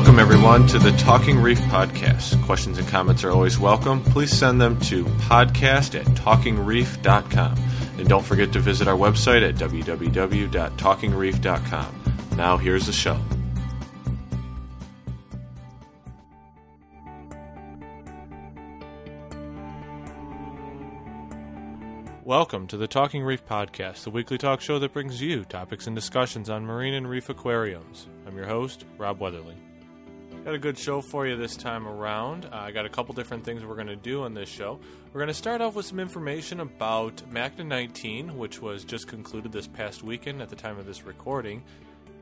Welcome, everyone, to the Talking Reef podcast. Questions and comments are always welcome. Please send them to podcast at talkingreef.com. And don't forget to visit our website at www.talkingreef.com. Now, here's the show. Welcome to the Talking Reef Podcast, the weekly talk show that brings you topics and discussions on marine and reef aquariums. I'm your host, Rob Weatherly. Got a good show for you this time around. Uh, I got a couple different things we're going to do on this show. We're going to start off with some information about MACNA 19, which was just concluded this past weekend at the time of this recording.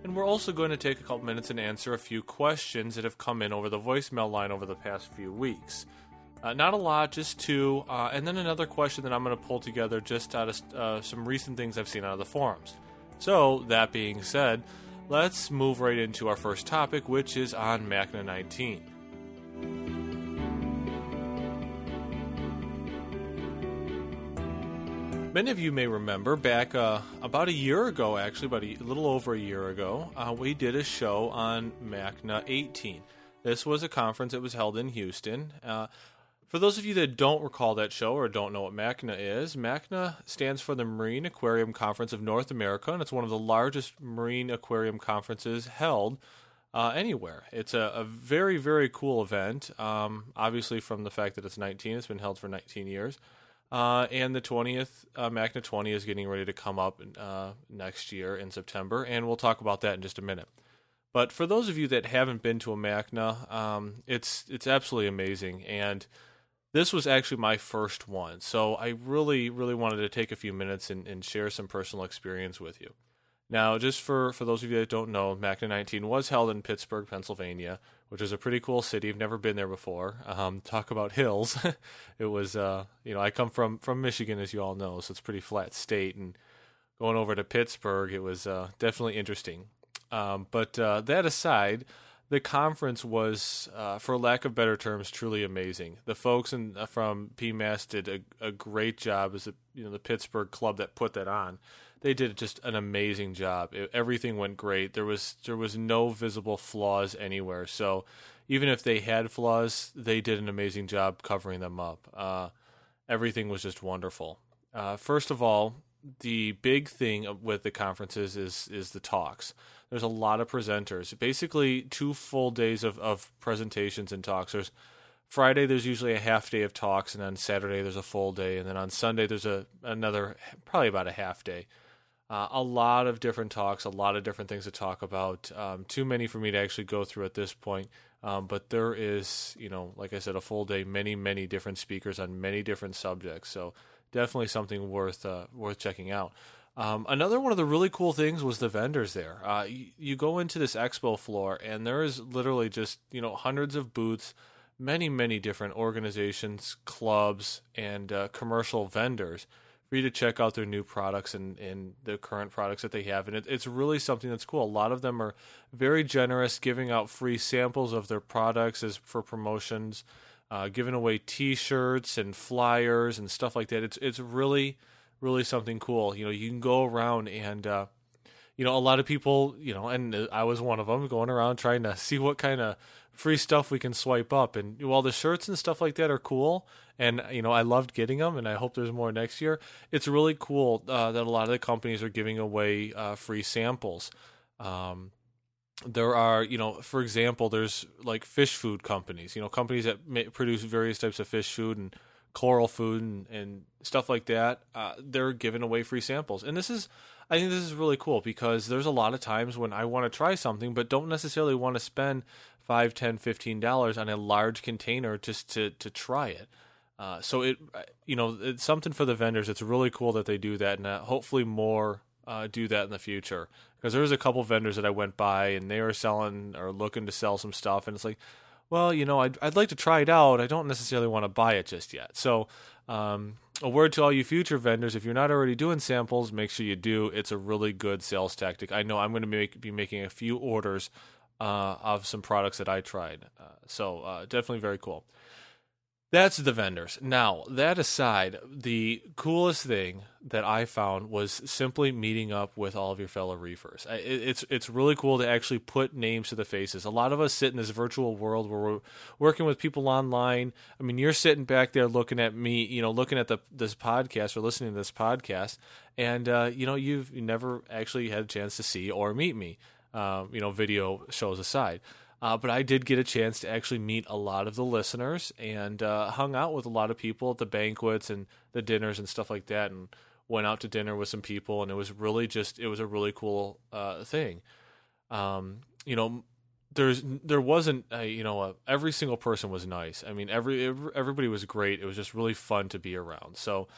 And we're also going to take a couple minutes and answer a few questions that have come in over the voicemail line over the past few weeks. Uh, not a lot, just two. Uh, and then another question that I'm going to pull together just out of uh, some recent things I've seen out of the forums. So, that being said, let's move right into our first topic, which is on MACNA 19. Many of you may remember back uh, about a year ago, actually, about a, a little over a year ago, uh, we did a show on MACNA 18. This was a conference that was held in Houston. Uh, for those of you that don't recall that show or don't know what MACNA is, MACNA stands for the Marine Aquarium Conference of North America, and it's one of the largest marine aquarium conferences held uh, anywhere. It's a, a, very, very cool event. Um, obviously, from the fact that it's 19, it's been held for 19 years. Uh, and the 20th, uh, MACNA 20 is getting ready to come up uh, next year in September, and we'll talk about that in just a minute. But for those of you that haven't been to a MACNA, um, it's it's absolutely amazing, and this was actually my first one. So I really, really wanted to take a few minutes and, and share some personal experience with you. Now, just for, for those of you that don't know, MACNA 19 was held in Pittsburgh, Pennsylvania, which is a pretty cool city. I've never been there before. Um, talk about hills. it was, uh, you know, I come from, from Michigan, as you all know, so it's pretty flat state. And going over to Pittsburgh, it was uh, definitely interesting. Um, but uh, that aside, the conference was, uh, for lack of better terms, truly amazing. The folks in, uh, from PMAS did a, a great job as a, you know the Pittsburgh club that put that on. They did just an amazing job. It, everything went great. There was there was no visible flaws anywhere. So even if they had flaws, they did an amazing job covering them up. Uh, everything was just wonderful. Uh, first of all, the big thing with the conferences is is the talks. There's a lot of presenters. Basically, two full days of, of presentations and talks. There's Friday. There's usually a half day of talks, and on Saturday there's a full day, and then on Sunday there's a another probably about a half day. Uh, a lot of different talks, a lot of different things to talk about. Um, too many for me to actually go through at this point. Um, but there is, you know, like I said, a full day, many, many different speakers on many different subjects. So definitely something worth uh, worth checking out. Um, another one of the really cool things was the vendors there. Uh, you, you, go into this expo floor, and there is literally just you know hundreds of booths, many many different organizations, clubs, and uh, commercial vendors for you to check out their new products and, and the current products that they have. And it, it's really something that's cool. A lot of them are very generous, giving out free samples of their products as for promotions uh, giving away T-shirts and flyers and stuff like that. It's it's really really something cool. You know, you can go around and uh, you know a lot of people, you know, and I was one of them going around trying to see what kind of free stuff we can swipe up. And while the shirts and stuff like that are cool, and you know I loved getting them, and I hope there's more next year. It's really cool uh, that a lot of the companies are giving away uh, free samples. Um, there are you know for example there's like fish food companies you know companies that produce various types of fish food and coral food and, and stuff like that uh, they're giving away free samples. And this is i think this is really cool because there's a lot of times when i want to try something but don't necessarily want to spend 5 10 15 dollars on a large container just to to try it. Uh, so it you know it's something for the vendors. It's really cool that they do that and uh, hopefully more uh, do that in the future. Because there was a couple vendors that I went by and they were selling or looking to sell some stuff and it's like, well, you know, I'd I'd like to try it out. I don't necessarily want to buy it just yet. So, um, a word to all you future vendors: if you're not already doing samples, make sure you do. It's a really good sales tactic. I know I'm going to make, be making a few orders uh, of some products that I tried, uh, so uh, definitely very cool. That's the vendors. Now, that aside, the coolest thing that I found was simply meeting up with all of your fellow reefers. It's it's really cool to actually put names to the faces. A lot of us sit in this virtual world where we're working with people online. I mean, you're sitting back there looking at me, you know, looking at the this podcast or listening to this podcast, and uh, you know, you've never actually had a chance to see or meet me. Um, you know, video shows aside. Uh, but I did get a chance to actually meet a lot of the listeners and uh, hung out with a lot of people at the banquets and the dinners and stuff like that, and went out to dinner with some people, and it was really just it was a really cool uh, thing. Um, you know, there's there wasn't a, you know a, every single person was nice. I mean, every, every everybody was great. It was just really fun to be around. So.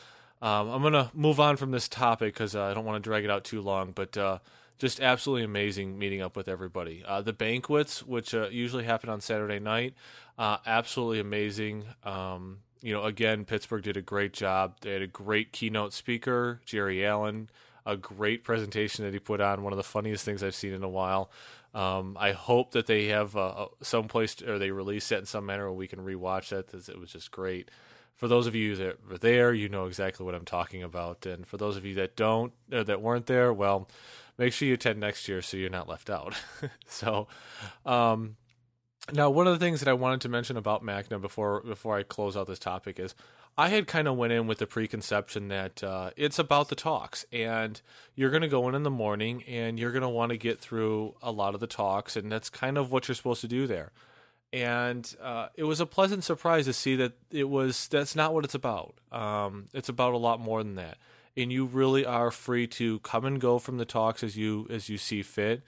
Um, I'm gonna move on from this topic because uh, I don't want to drag it out too long. But uh, just absolutely amazing meeting up with everybody. Uh, the banquets, which uh, usually happen on Saturday night, uh, absolutely amazing. Um, you know, again, Pittsburgh did a great job. They had a great keynote speaker, Jerry Allen, a great presentation that he put on. One of the funniest things I've seen in a while. Um, I hope that they have uh, some place or they release it in some manner where we can rewatch that because it was just great. For those of you that were there, you know exactly what I'm talking about, and for those of you that don't that weren't there, well, make sure you attend next year so you're not left out. so, um, now one of the things that I wanted to mention about Macna before before I close out this topic is I had kind of went in with the preconception that uh, it's about the talks, and you're going to go in in the morning, and you're going to want to get through a lot of the talks, and that's kind of what you're supposed to do there. And uh, it was a pleasant surprise to see that it was that's not what it's about. Um, it's about a lot more than that and you really are free to come and go from the talks as you as you see fit.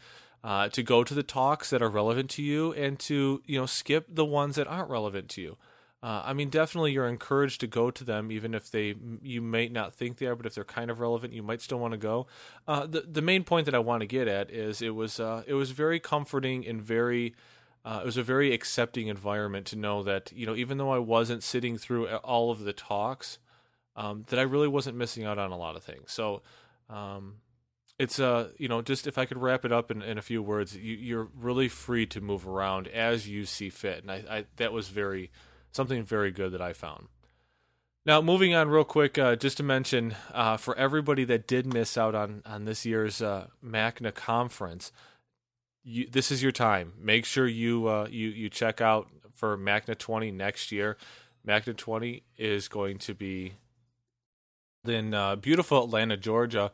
Uh, to go to the talks that are relevant to you and to you know skip the ones that aren't relevant to you. Uh, I mean, definitely you're encouraged to go to them, even if they you may not think they are, but if they're kind of relevant, you might still want to go. Uh, the the main point that I want to get at is it was uh, it was very comforting and very uh, it was a very accepting environment to know that you know even though I wasn't sitting through all of the talks, um, that I really wasn't missing out on a lot of things. So um, it's uh you know just if I could wrap it up in, in a few words, you, are really free to move around as you see fit, and I, I, that was very something very good that I found. Now, moving on real quick, uh, just to mention uh, for everybody that did miss out on on this year's uh, MACNA conference, you, this is your time. Make sure you uh, you you check out for MACNA 20 next year. MACNA 20 is going to be in uh, beautiful Atlanta, Georgia.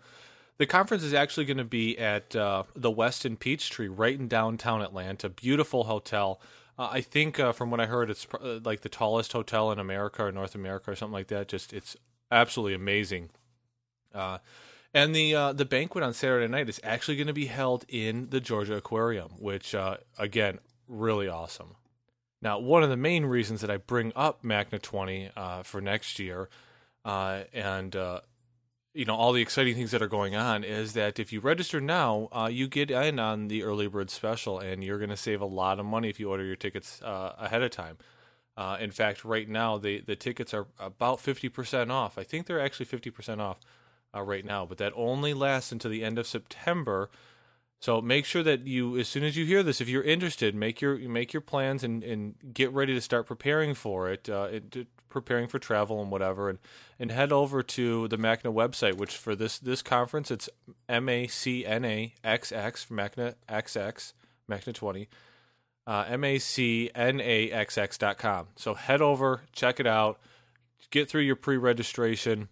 The conference is actually going to be at uh, the Westin Peachtree, right in downtown Atlanta. Beautiful hotel. Uh, I think, uh, from what I heard, it's uh, like the tallest hotel in America or North America or something like that. Just it's absolutely amazing. Uh, and the the banquet on Saturday night is actually going to be held in the Georgia Aquarium, which again, really awesome. Now, one of the main reasons that I bring up MACNA 20 for next year uh, and uh, you know all the exciting things that are going on is that if you register now, uh, you get in on the early bird special, and you're going to save a lot of money if you order your tickets uh, ahead of time. Uh, in fact, right now the the tickets are about fifty percent off. I think they're actually fifty percent off uh, right now, but that only lasts until the end of September. So make sure that you, as soon as you hear this, if you're interested, make your make your plans and, and get ready to start preparing for it, uh, it, preparing for travel and whatever, and and head over to the MACNA website, which for this this conference it's M A C N A X X for MACNA XX MACNA twenty, uh, M A C N A X X dot com. So head over, check it out, get through your pre registration,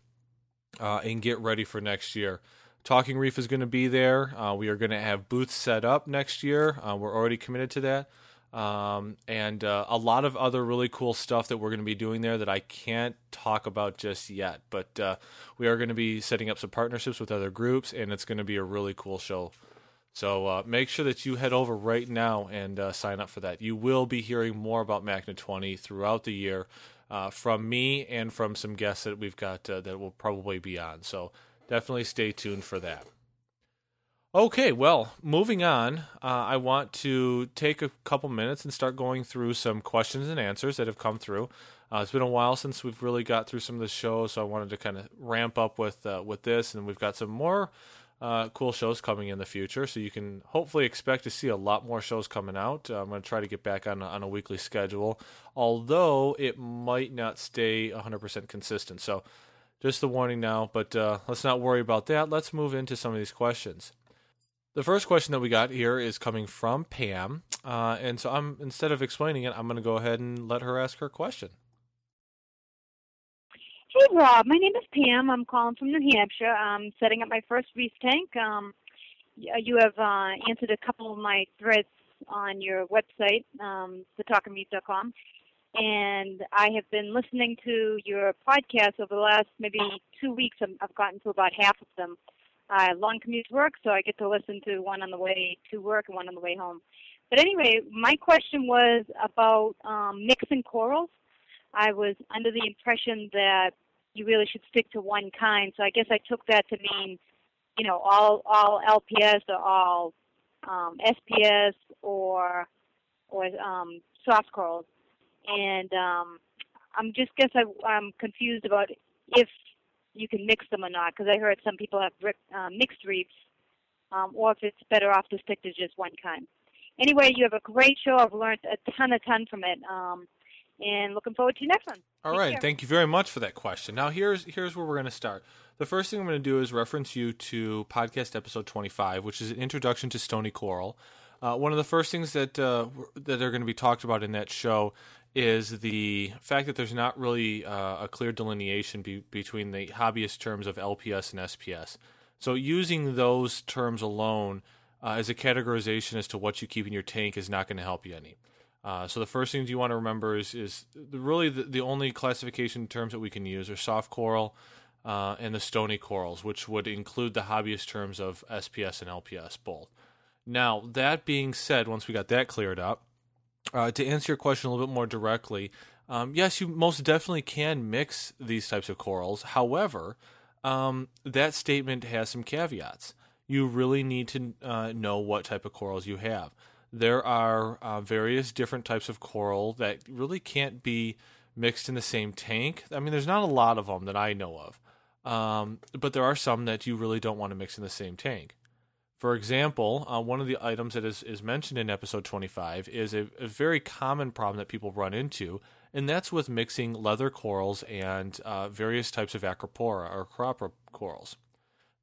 uh, and get ready for next year. Talking Reef is going to be there. Uh, we are going to have booths set up next year. Uh, we're already committed to that. Um, and uh, a lot of other really cool stuff that we're going to be doing there that I can't talk about just yet. But uh, we are going to be setting up some partnerships with other groups, and it's going to be a really cool show. So uh, make sure that you head over right now and uh, sign up for that. You will be hearing more about MACNA 20 throughout the year uh, from me and from some guests that we've got uh, that will probably be on. So definitely stay tuned for that. Okay, well, moving on, uh, I want to take a couple minutes and start going through some questions and answers that have come through. Uh, it's been a while since we've really got through some of the shows, so I wanted to kind of ramp up with uh, with this, and we've got some more uh, cool shows coming in the future. So you can hopefully expect to see a lot more shows coming out. Uh, I'm going to try to get back on on a weekly schedule, although it might not stay 100% consistent. So just the warning now. But uh, let's not worry about that. Let's move into some of these questions. The first question that we got here is coming from Pam, uh, and so I'm instead of explaining it, I'm going to go ahead and let her ask her question. Hey Rob, my name is Pam. I'm calling from New Hampshire. I'm setting up my first reef tank. Um, you have uh, answered a couple of my threads on your website, um, thetalkingreef.com, and I have been listening to your podcast over the last maybe two weeks. I've gotten to about half of them. Uh, long commute to work, so I get to listen to one on the way to work and one on the way home. But anyway, my question was about um, mixing corals. I was under the impression that you really should stick to one kind. So I guess I took that to mean, you know, all all LPS or all um, SPS or or um, soft corals. And um, I'm just guess I, I'm confused about if you can mix them or not because I heard some people have uh, mixed reefs, um, or if it's better off to stick to just one kind. Anyway, you have a great show. I've learned a ton, a ton from it. Um, and looking forward to the next one. All Take right, care. thank you very much for that question. Now here's here's where we're going to start. The first thing I'm going to do is reference you to podcast episode 25, which is an introduction to stony coral. Uh, one of the first things that uh, that are going to be talked about in that show is the fact that there's not really uh, a clear delineation be- between the hobbyist terms of LPS and SPS. So using those terms alone uh, as a categorization as to what you keep in your tank is not going to help you any. Uh, so the first things you want to remember is is really the, the, only classification terms that we can use are soft coral uh, and the stony corals, which would include the hobbyist terms of SPS and LPS both. Now that being said, once we got that cleared up, uh, to answer your question a little bit more directly, um, yes, you most definitely can mix these types of corals. However, um, that statement has some caveats. You really need to uh, know what type of corals you have there are uh, various different types of coral that really can't be mixed in the same tank. I mean, there's not a lot of them that I know of, um, but there are some that you really don't want to mix in the same tank. For example, uh, one of the items that is, is mentioned in episode 25 is a, a, very common problem that people run into, and that's with mixing leather corals and uh, various types of acropora or copra corals.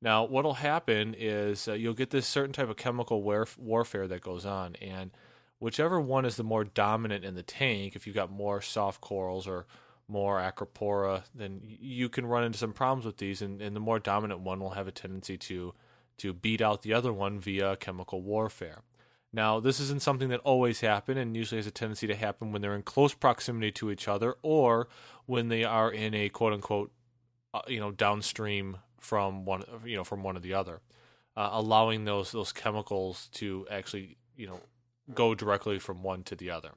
Now, what'll happen is uh, you'll get this certain type of chemical warf- warfare that goes on, and whichever one is the more dominant in the tank, if you've got more soft corals or more acropora, then you can run into some problems with these, and, and the more dominant one will have a tendency to to beat out the other one via chemical warfare. Now, this isn't something that always happen, and usually has a tendency to happen when they're in close proximity to each other, or when they are in a quote unquote, uh, you know, downstream from one you know from one or the other, uh, allowing those those chemicals to actually you know go directly from one to the other.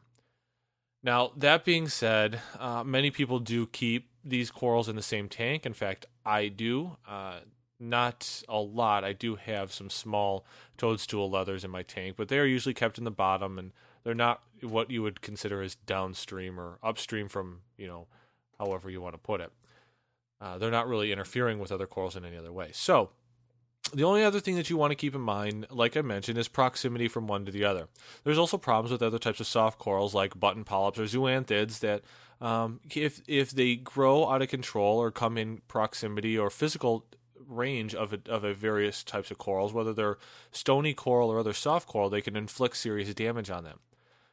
Now that being said, uh, many people do keep these corals in the same tank. In fact, I do. Uh, not a lot. I do have some small toadstool leathers in my tank, but they are usually kept in the bottom, and they're not what you would consider as downstream or upstream from you know, however you want to put it. Uh, they're not really interfering with other corals in any other way. So, the only other thing that you want to keep in mind, like I mentioned, is proximity from one to the other. There's also problems with other types of soft corals like button polyps or zoanthids that, um, if if they grow out of control or come in proximity or physical range of a, of a various types of corals, whether they're stony coral or other soft coral, they can inflict serious damage on them.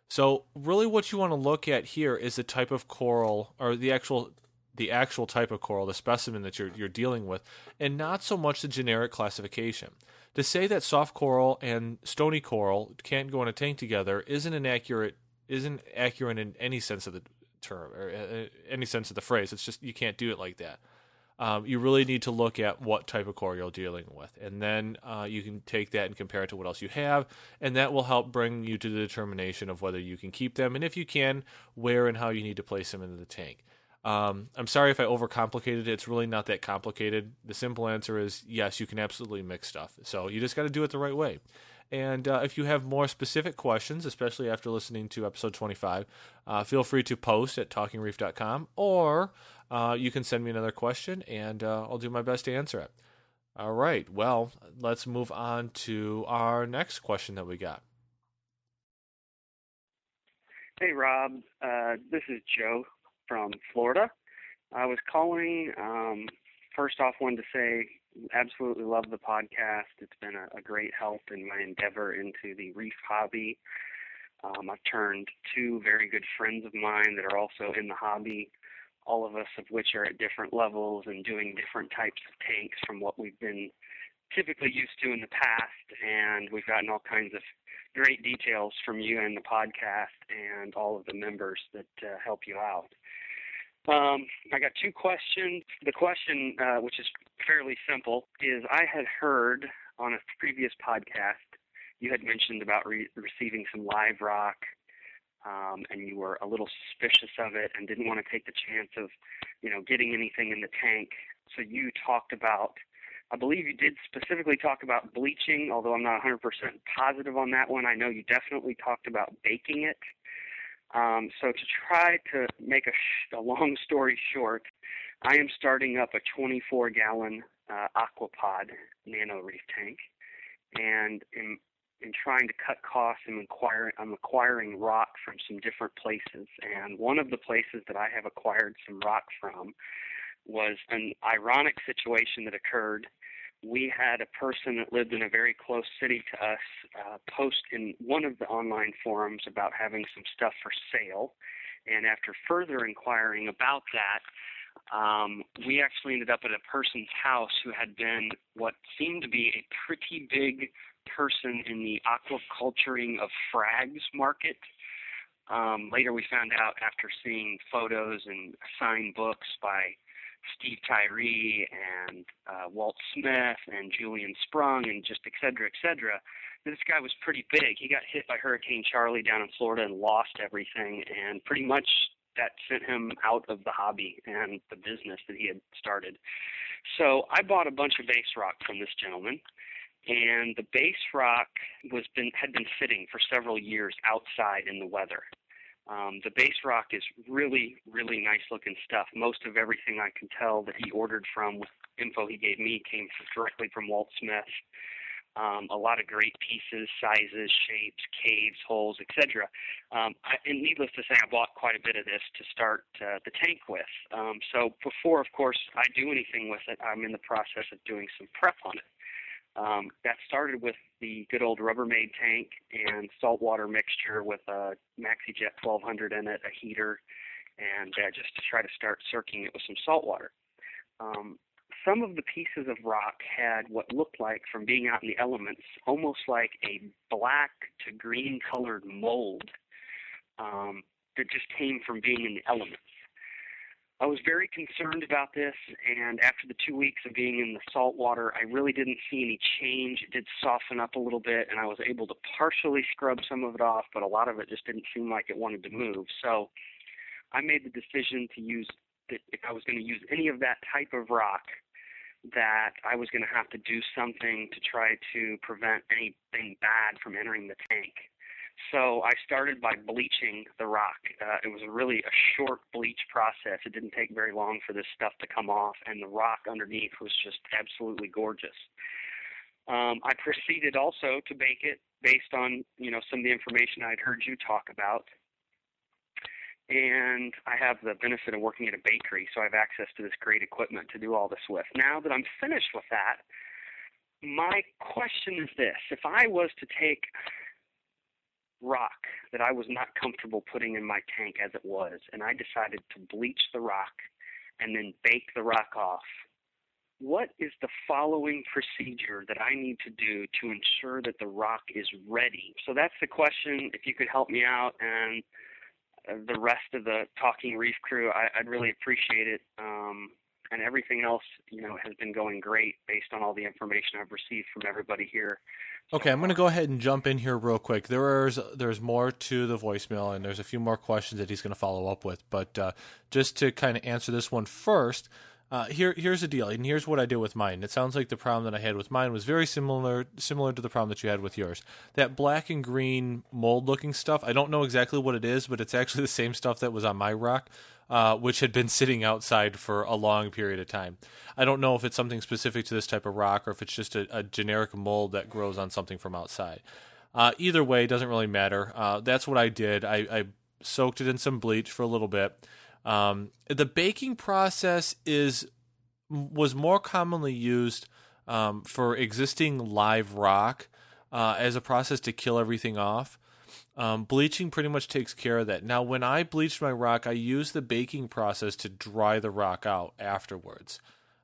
So, really, what you want to look at here is the type of coral or the actual the actual type of coral, the specimen that you're you're dealing with, and not so much the generic classification. To say that soft coral and stony coral can't go in a tank together isn't an accurate isn't accurate in any sense of the term or uh, any sense of the phrase. It's just you can't do it like that. Um, you really need to look at what type of coral you're dealing with, and then uh, you can take that and compare it to what else you have, and that will help bring you to the determination of whether you can keep them, and if you can, where and how you need to place them into the tank. Um, I'm sorry if I overcomplicated it. It's really not that complicated. The simple answer is yes, you can absolutely mix stuff. So you just got to do it the right way. And uh, if you have more specific questions, especially after listening to episode 25, uh, feel free to post at talkingreef.com or uh, you can send me another question and uh, I'll do my best to answer it. All right. Well, let's move on to our next question that we got. Hey, Rob. Uh, this is Joe from Florida. I was calling. Um, first off, wanted to say absolutely love the podcast. It's been a, a great help in my endeavor into the reef hobby. Um, I've turned two very good friends of mine that are also in the hobby, all of us of which are at different levels and doing different types of tanks from what we've been typically used to in the past. And we've gotten all kinds of great details from you and the podcast and all of the members that uh, help you out. Um, I got two questions. The question, uh, which is fairly simple, is I had heard on a previous podcast you had mentioned about re- receiving some live rock, um, and you were a little suspicious of it and didn't want to take the chance of, you know, getting anything in the tank. So you talked about, I believe you did specifically talk about bleaching, although I'm not 100% positive on that one. I know you definitely talked about baking it. Um, so to try to make a, sh- a long story short, I am starting up a 24 gallon uh, aquapod nano reef tank, and in in trying to cut costs, acquiring I'm acquiring rock from some different places, and one of the places that I have acquired some rock from was an ironic situation that occurred we had a person that lived in a very close city to us uh, post in one of the online forums about having some stuff for sale. And after further inquiring about that, um, we actually ended up at a person's house who had been what seemed to be a pretty big person in the aquaculturing of frags market. Um, later, we found out after seeing photos and signed books by Steve Tyree and uh, Walt Smith and Julian Sprung and just et cetera, et cetera. This guy was pretty big. He got hit by Hurricane Charley down in Florida and lost everything, and pretty much that sent him out of the hobby and the business that he had started. So I bought a bunch of base rock from this gentleman, and the base rock was been had been sitting for several years outside in the weather. Um, the base rock is really, really nice looking stuff. Most of everything I can tell that he ordered from with info he gave me came directly from Walt Smith. Um, a lot of great pieces, sizes, shapes, caves, holes, etc. Um, and needless to say, I bought quite a bit of this to start uh, the tank with. Um, so before, of course, I do anything with it, I'm in the process of doing some prep on it. Um, that started with the good old Rubbermaid tank and saltwater mixture with a MaxiJet 1200 in it, a heater, and uh, just to try to start circling it with some salt water. Um, some of the pieces of rock had what looked like, from being out in the elements, almost like a black to green colored mold um, that just came from being in the elements. I was very concerned about this, and after the two weeks of being in the salt water, I really didn't see any change. It did soften up a little bit, and I was able to partially scrub some of it off, but a lot of it just didn't seem like it wanted to move. So I made the decision to use that if I was going to use any of that type of rock, that I was going to have to do something to try to prevent anything bad from entering the tank. So I started by bleaching the rock. Uh, it was really a short bleach process. It didn't take very long for this stuff to come off, and the rock underneath was just absolutely gorgeous. Um, I proceeded also to bake it based on you know some of the information I'd heard you talk about, and I have the benefit of working at a bakery, so I have access to this great equipment to do all this with. Now that I'm finished with that, my question is this: If I was to take rock that I was not comfortable putting in my tank as it was, and I decided to bleach the rock and then bake the rock off. What is the following procedure that I need to do to ensure that the rock is ready? So that's the question. If you could help me out and uh, the rest of the Talking Reef crew, I, would really appreciate it. Um, and everything else, you know, has been going great based on all the information I've received from everybody here. Okay, I'm going to go ahead and jump in here real quick. There's there's more to the voicemail, and there's a few more questions that he's going to follow up with. But uh, just to kind of answer this one first, uh, here here's the deal, and here's what I did with mine. It sounds like the problem that I had with mine was very similar similar to the problem that you had with yours. That black and green mold looking stuff. I don't know exactly what it is, but it's actually the same stuff that was on my rock. Uh, which had been sitting outside for a long period of time. I don't know if it's something specific to this type of rock or if it's just a, a generic mold that grows on something from outside. Uh, either way, doesn't really matter. Uh, that's what I did. I, I, soaked it in some bleach for a little bit. Um, the baking process is was more commonly used um, for existing live rock uh, as a process to kill everything off. Um, bleaching pretty much takes care of that. Now, when I bleached my rock, I used the baking process to dry the rock out afterwards.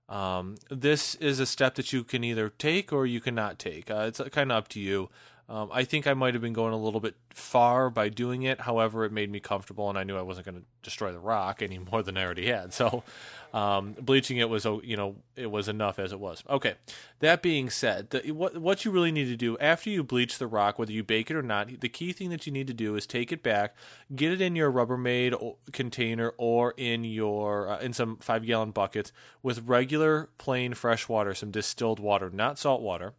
Um, this is a step that you can either take or you cannot take. Uh, it's kind of up to you. Um, I think I might have been going a little bit far by doing it. However, it made me comfortable, and I knew I wasn't going to destroy the rock any more than I already had. So, um, bleaching it was, you know, it was enough as it was. Okay. That being said, the, what what you really need to do after you bleach the rock, whether you bake it or not, the key thing that you need to do is take it back, get it in your Rubbermaid container or in your uh, in some five gallon buckets with regular plain fresh water, some distilled water, not salt water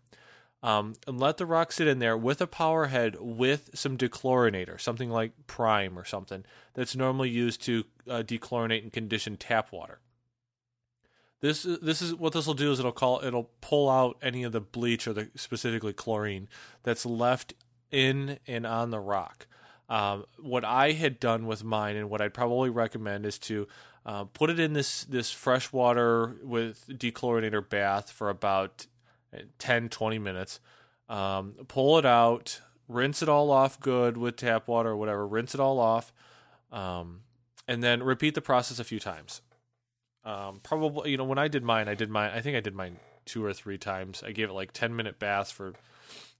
um, and let the rock sit in there with a power head with some dechlorinator, something like Prime or something that's normally used to uh, dechlorinate and condition tap water. This this is what this will do is it'll call it'll pull out any of the bleach or the specifically chlorine that's left in and on the rock. Um, what I had done with mine and what I'd probably recommend is to uh, put it in this this fresh water with dechlorinator bath for about 10, 20 minutes. Um, pull it out, rinse it all off good with tap water or whatever, rinse it all off, um, and then repeat the process a few times. Um, probably, you know, when I did mine, I did mine, I think I did mine two or three times. I gave it like 10 minute baths for,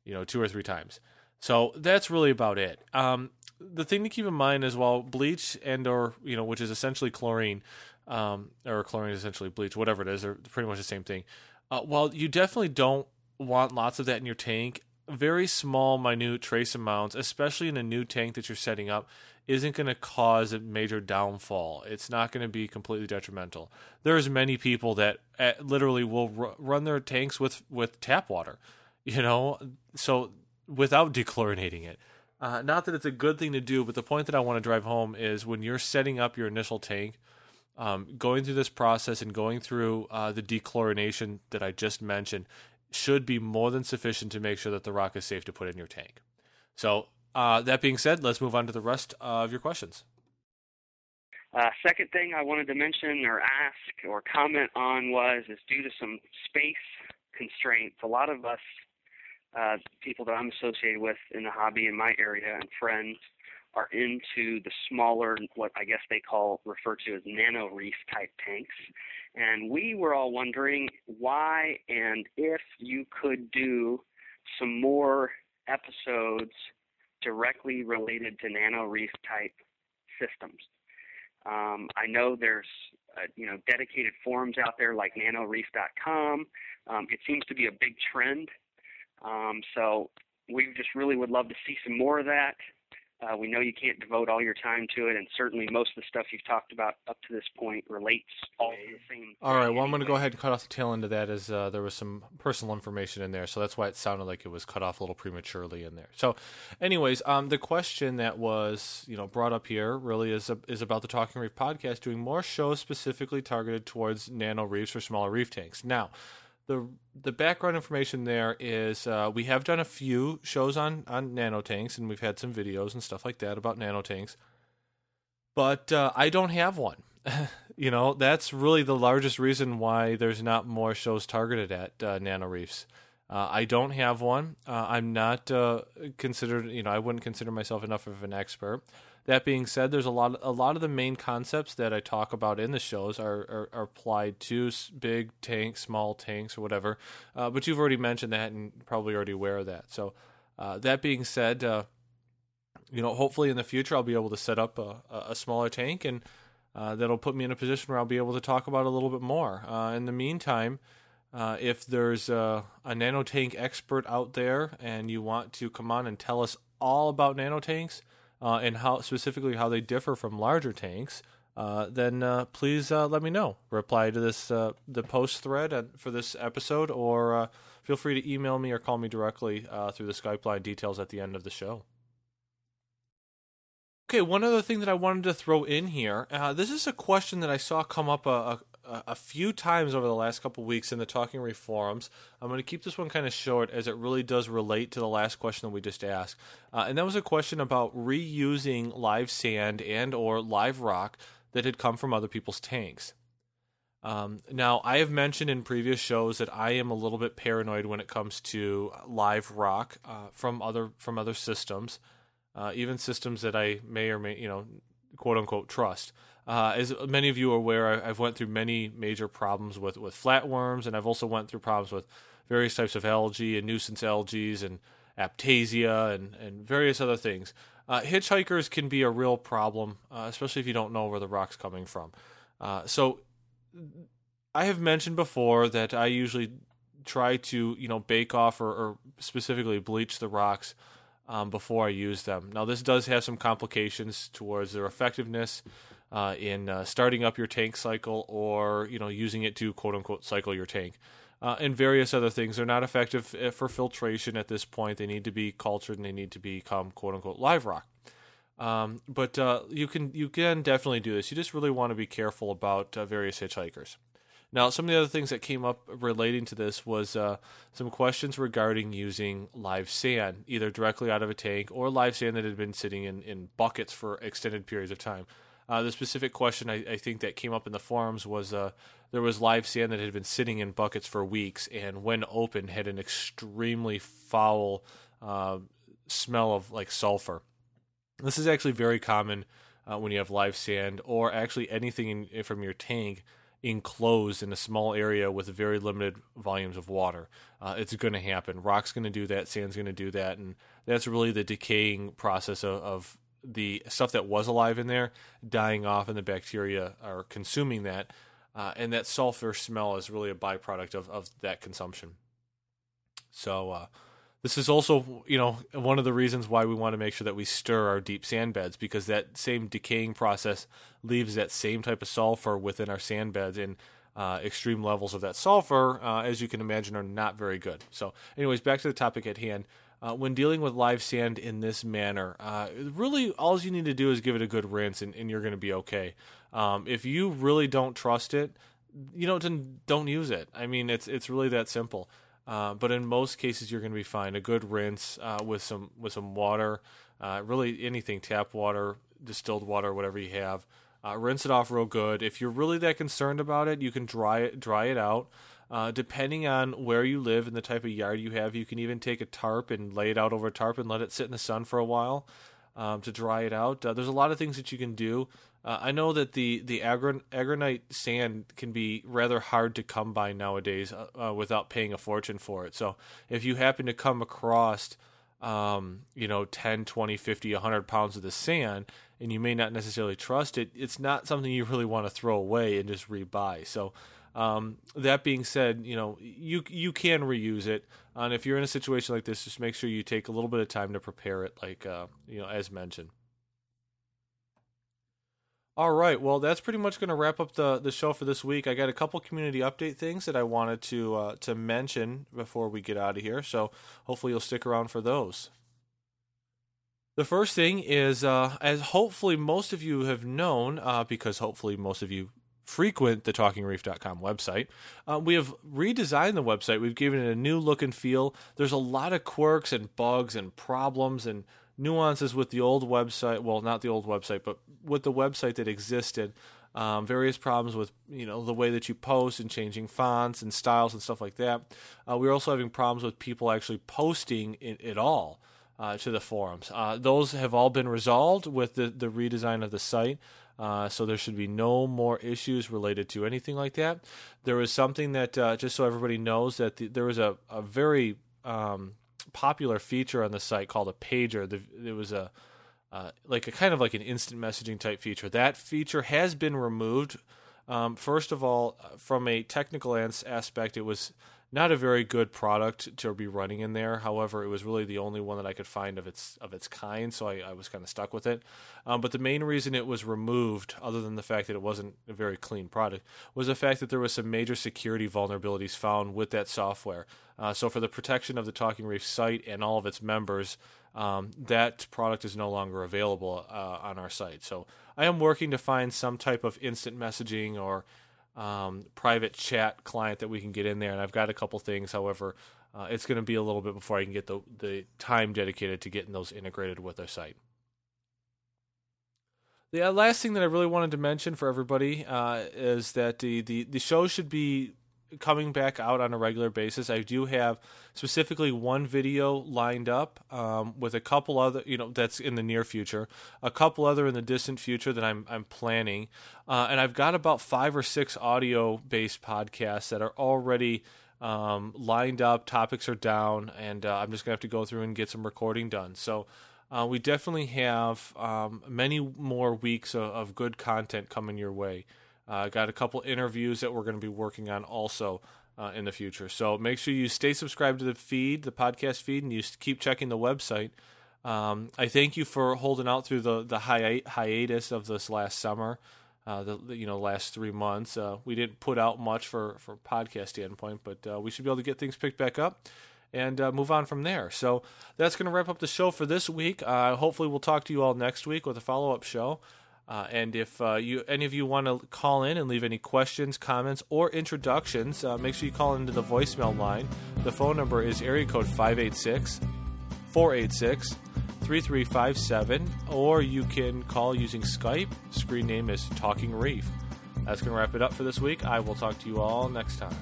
you know, two or three times. So that's really about it. Um, the thing to keep in mind is while bleach and or, you know, which is essentially chlorine, um, or chlorine is essentially bleach, whatever it is, they're pretty much the same thing. Uh, while you definitely don't want lots of that in your tank, very small, minute trace amounts, especially in a new tank that you're setting up, isn't going to cause a major downfall. It's not going to be completely detrimental. There's many people that uh, literally will r- run their tanks with with tap water, you know, so without dechlorinating it. Uh, not that it's a good thing to do, but the point that I want to drive home is when you're setting up your initial tank, um, going through this process and going through uh, the dechlorination that I just mentioned should be more than sufficient to make sure that the rock is safe to put in your tank. So, uh, that being said, let's move on to the rest of your questions. Uh, second thing I wanted to mention or ask or comment on was is due to some space constraints. A lot of us, uh, people that I'm associated with in the hobby in my area and friends, are into the smaller, what I guess they call, refer to as nano reef type tanks. And we were all wondering why and if you could do some more episodes directly related to nano reef type systems. Um, I know there's uh, you know dedicated forums out there like nanoreef.com. Um, it seems to be a big trend. Um, so we just really would love to see some more of that. Uh, we know you can't devote all your time to it, and certainly most of the stuff you've talked about up to this point relates all to the same. All right, well, I'm going to go ahead and cut off the tail end of that, as uh, there was some personal information in there, so that's why it sounded like it was cut off a little prematurely in there. So, anyways, um, the question that was you know brought up here really is a, is about the Talking Reef podcast doing more shows specifically targeted towards nano reefs or smaller reef tanks. Now the the background information there is uh, we have done a few shows on on nanotanks and we've had some videos and stuff like that about nanotanks but uh, i don't have one you know that's really the largest reason why there's not more shows targeted at uh, nano reefs uh, I don't have one. Uh, I'm not uh, considered, you know, I wouldn't consider myself enough of an expert. That being said, there's a lot a lot of the main concepts that I talk about in the shows are, are, are applied to big tanks, small tanks, or whatever. Uh, but you've already mentioned that and probably already aware of that. So uh, that being said, uh, you know, hopefully in the future I'll be able to set up a, a smaller tank and uh, that'll put me in a position where I'll be able to talk about a little bit more. Uh, in the meantime. Uh, if there's a, a nanotank expert out there and you want to come on and tell us all about nanotanks, uh, and how specifically how they differ from larger tanks, uh, then uh, please uh, let me know. Reply to this uh, the post thread for this episode, or uh, feel free to email me or call me directly through the Skype line details at the end of the show. Okay, one other thing that I wanted to throw in here. This is a question that I saw come up a, a, few times over the last couple weeks in the Talking Reef forums. I'm going to keep this one kind of short as it really does relate to the last question that we just asked. Uh, and that was a question about reusing live sand and or live rock that had come from other people's tanks. Um, now, I have mentioned in previous shows that I am a little bit paranoid when it comes to live rock uh, from other from other systems uh, even systems that I may or may you know quote unquote trust. Uh, as many of you are aware, I've went through many major problems with with flatworms, and I've also went through problems with various types of algae and nuisance algae and aiptasia and and various other things. Uh, hitchhikers can be a real problem, uh, especially if you don't know where the rock's coming from. Uh, so, I have mentioned before that I usually try to you know bake off or, or specifically bleach the rocks um, before I use them. Now, this does have some complications towards their effectiveness uh, in uh, starting up your tank cycle or you know using it to quote unquote cycle your tank. Uh, and various other things. They're not effective uh, for filtration at this point. They need to be cultured and they need to become quote unquote live rock. Um, but uh, you can you can definitely do this. You just really want to be careful about uh, various hitchhikers. Now, some of the other things that came up relating to this was uh, some questions regarding using live sand, either directly out of a tank or live sand that had been sitting in, in buckets for extended periods of time. Uh, the specific question I, I, think that came up in the forums was uh, there was live sand that had been sitting in buckets for weeks, and when open, had an extremely foul uh, smell of like sulfur. This is actually very common uh, when you have live sand or actually anything in, from your tank enclosed in a small area with very limited volumes of water. Uh, it's going to happen. Rock's going to do that. Sand's going to do that, and that's really the decaying process of, of, the stuff that was alive in there dying off, and the bacteria are consuming that. Uh, and that sulfur smell is really a byproduct of, of that consumption. So, uh, this is also, you know, one of the reasons why we want to make sure that we stir our deep sand beds because that same decaying process leaves that same type of sulfur within our sand beds and uh, extreme levels of that sulfur, uh, as you can imagine, are not very good. So, anyways, back to the topic at hand. Uh, when dealing with live sand in this manner, uh, really all you need to do is give it a good rinse, and, and you're going to be okay. Um, if you really don't trust it, you know, don't use it. I mean, it's it's really that simple. Uh, but in most cases, you're going to be fine. A good rinse uh, with some with some water, uh, really anything, tap water, distilled water, whatever you have. Uh, rinse it off real good. If you're really that concerned about it, you can dry it dry it out. Uh, depending on where you live and the type of yard you have, you can even take a tarp and lay it out over a tarp and let it sit in the sun for a while um, to dry it out. there's a lot of things that you can do. Uh, I know that the the agron- aragonite sand can be rather hard to come by nowadays uh, uh, without paying a fortune for it. So if you happen to come across, um, you know, 10, 20, 50, 100 pounds of the sand, and you may not necessarily trust it, it's not something you really want to throw away and just rebuy. So um, that being said, you know, you you can reuse it. And if you're in a situation like this, just make sure you take a little bit of time to prepare it, like uh, you know, as mentioned. All right. Well, that's pretty much going to wrap up the, the show for this week. I got a couple community update things that I wanted to uh, to mention before we get out of here. So hopefully you'll stick around for those. The first thing is, uh, as hopefully most of you have known, uh, because hopefully most of you frequent the talkingreef.com website. Uh, we have redesigned the website. We've given it a new look and feel. There's a lot of quirks and bugs and problems and nuances with the old website. Well, not the old website, but with the website that existed. Um, various problems with you know the way that you post and changing fonts and styles and stuff like that. Uh, we're also having problems with people actually posting it, it all uh, to the forums. Uh, those have all been resolved with the, the redesign of the site. Uh, so there should be no more issues related to anything like that. There was something that, uh, just so everybody knows, that the, there was a, a very um, popular feature on the site called a pager. The, it was a uh, like a kind of like an instant messaging type feature. That feature has been removed. Um, first of all, uh, from a technical aspect, it was not a very good product to be running in there. However, it was really the only one that I could find of its of its kind, so I, I was kind of stuck with it. Um, but the main reason it was removed, other than the fact that it wasn't a very clean product, was the fact that there was some major security vulnerabilities found with that software. Uh, so for the protection of the Talking Reef site and all of its members, um, that product is no longer available uh, on our site. So I am working to find some type of instant messaging or um, private chat client that we can get in there, and I've got a couple things. However, uh, it's going to be a little bit before I can get the the time dedicated to getting those integrated with our site. The uh, last thing that I really wanted to mention for everybody uh, is that the, the the show should be coming back out on a regular basis. I do have specifically one video lined up um, with a couple other, you know, that's in the near future, a couple other in the distant future that I'm I'm planning, uh, and I've got about five or six audio based podcasts that are already. Um, lined up, topics are down, and uh, I'm just gonna have to go through and get some recording done. So, uh, we definitely have um, many more weeks of, of, good content coming your way. Uh, got a couple interviews that we're going to be working on also uh, in the future. So make sure you stay subscribed to the feed, the podcast feed, and you keep checking the website. Um, I thank you for holding out through the the hi- hiatus of this last summer. Uh, the you know last three months, uh, we didn't put out much for for podcast standpoint, but uh, we should be able to get things picked back up and uh, move on from there. So that's going to wrap up the show for this week. Uh, hopefully, we'll talk to you all next week with a follow up show. Uh, and if uh, you any of you want to call in and leave any questions, comments, or introductions, uh, make sure you call into the voicemail line. The phone number is area code 586 486 3357, or you can call using Skype. Screen name is Talking Reef. That's going to wrap it up for this week. I will talk to you all next time.